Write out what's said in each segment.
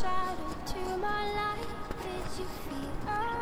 shadow to my light. Did you feel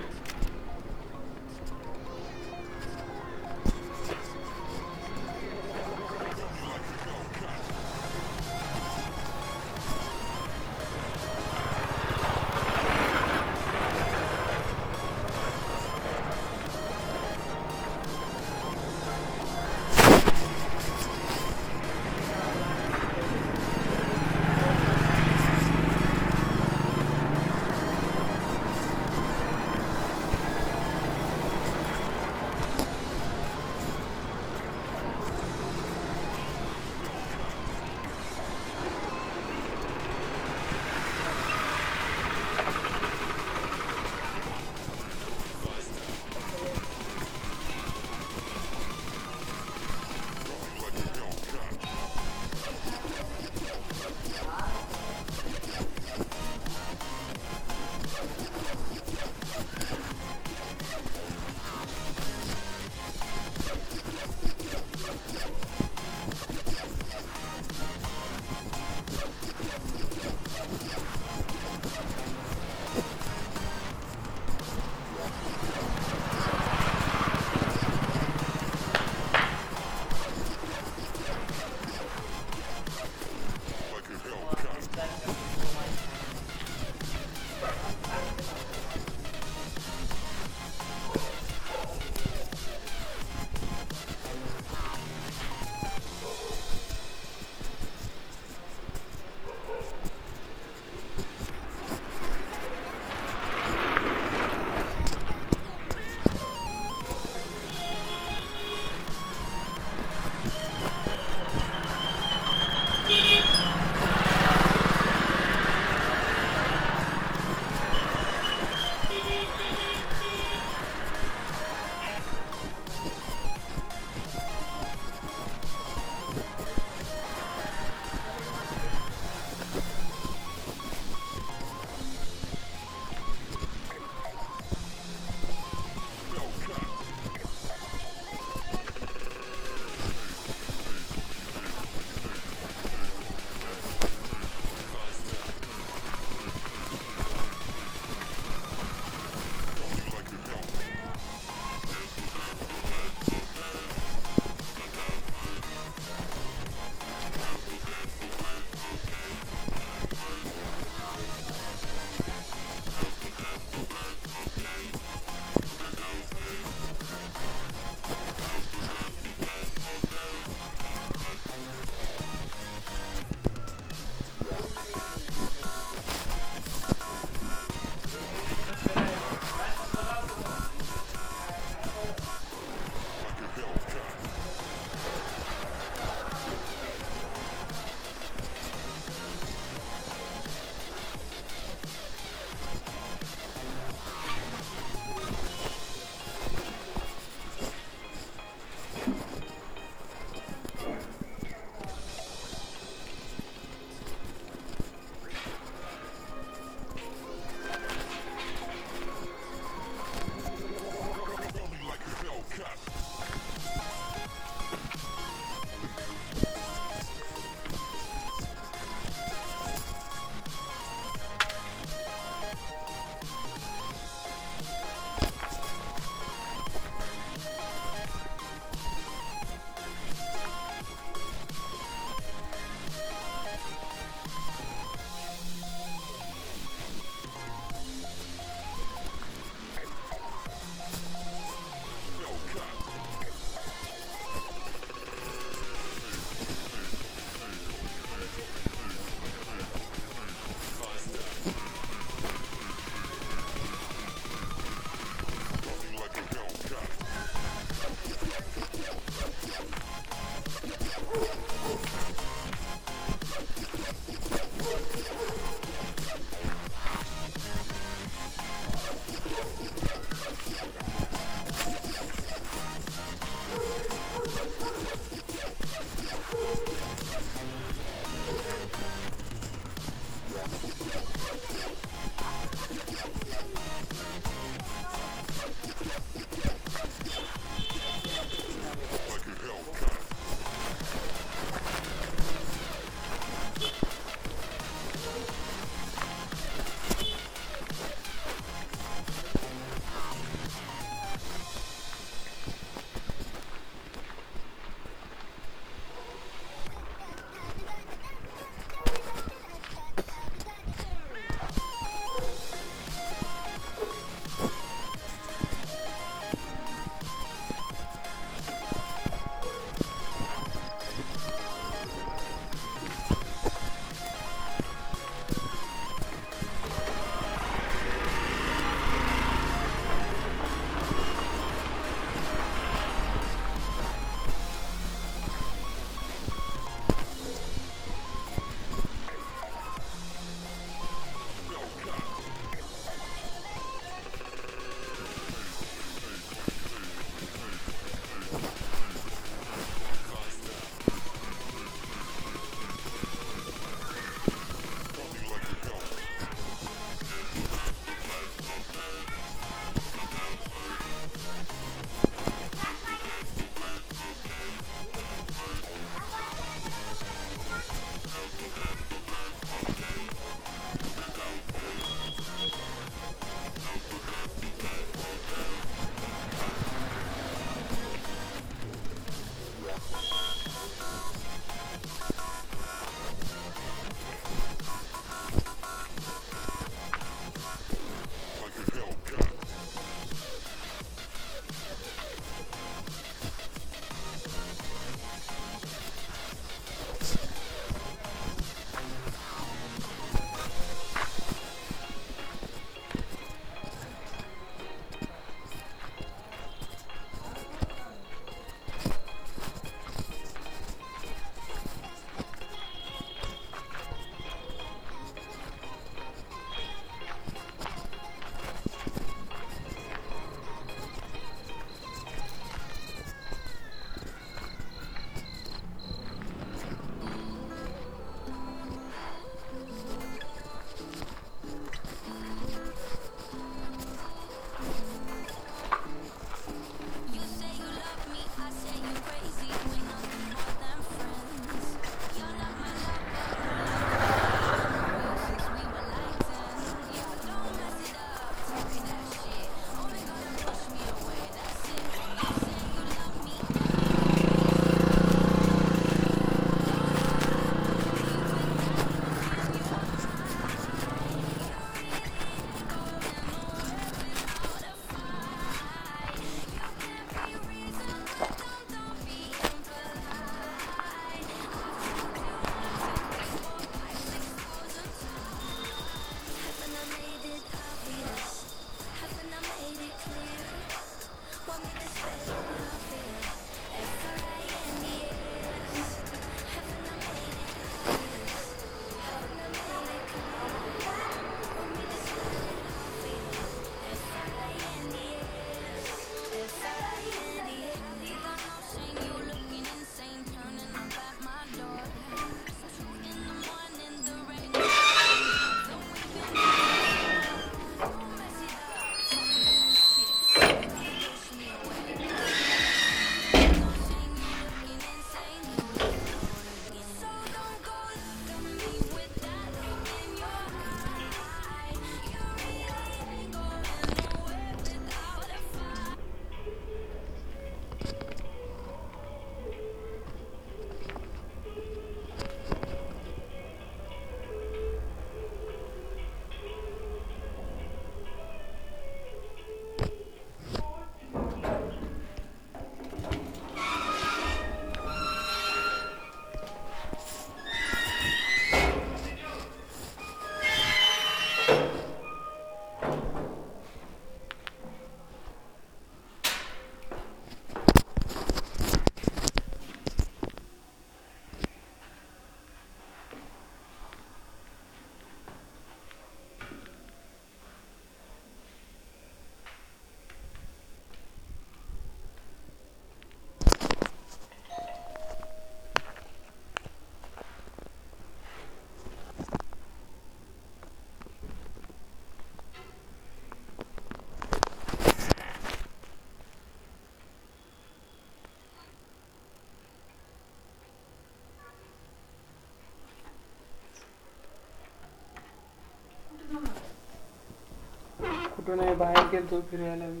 कुठं नाही बाहेर गेलतो फिरायला. मी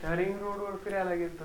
त्या रिंग रोडवर फिरायला गेलतो.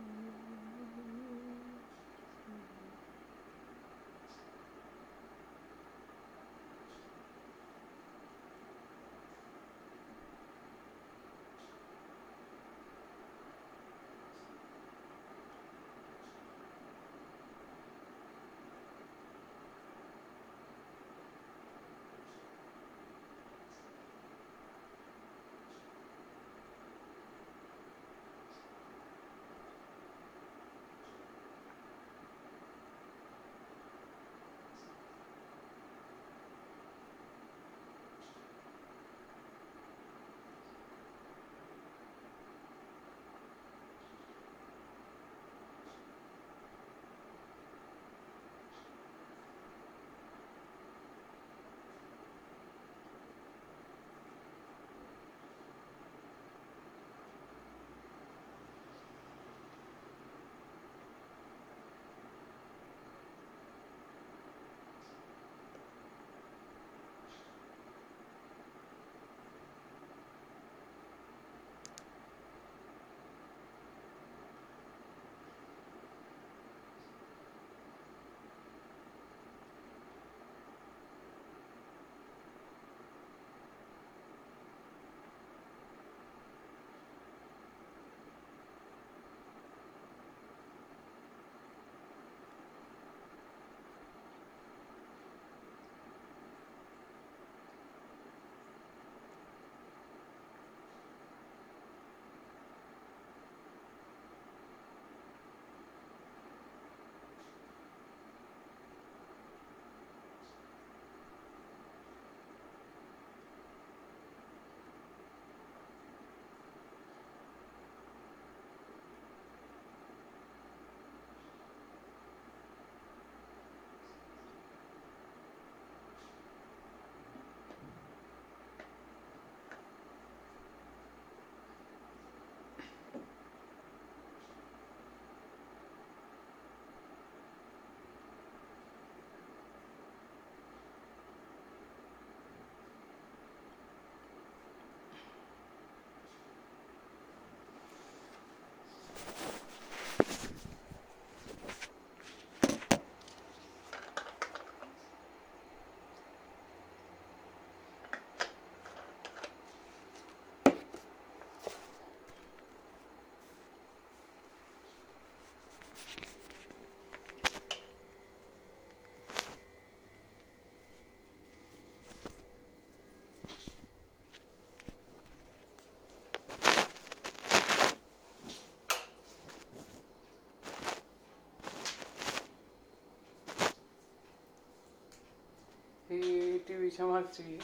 टीव्हीच्या मागची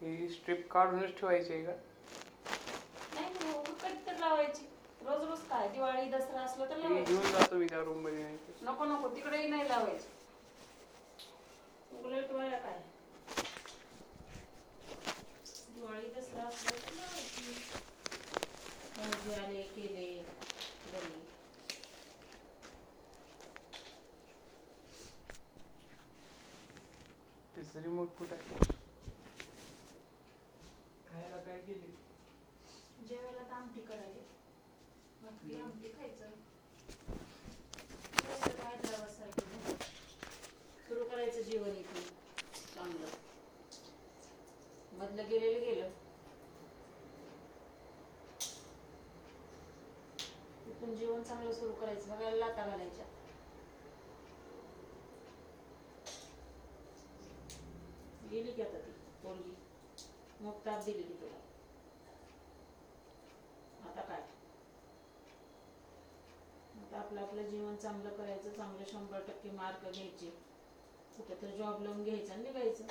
ही स्ट्रिप काढूनच ठेवायची आहे का? नाही हो, कधी तर लावायची. रोज रोज काय? दिवाळी दसरा असलं तर ही लावायची. घेऊन जातो मी त्या रूममध्ये. नाही तर. नको नको तिकडेही नाही लावायची. उलट वया काय? दिवाळी दसरा असलं तर लावायची. भाऊजी आले केले रिमोट कुठं आहे खायला काय केली? जेवायला तर आमटी करायची मग ती आमटी खायचं. कसं काय? दरवाजासारखं. सुरू करायचं जीवन इथे चांगलं. मधलं गेलेलं गेलं. इथून जीवन चांगलं सुरू करायचं. बघायला लाता घालायच्या. मग दिलेली तुला. आता काय? आता आपलं आपलं जीवन चांगलं करायचं चांगले शंभर टक्के मार्क घ्यायचे. कुठेतरी जॉब लावून घ्यायचा आणि निघायचं.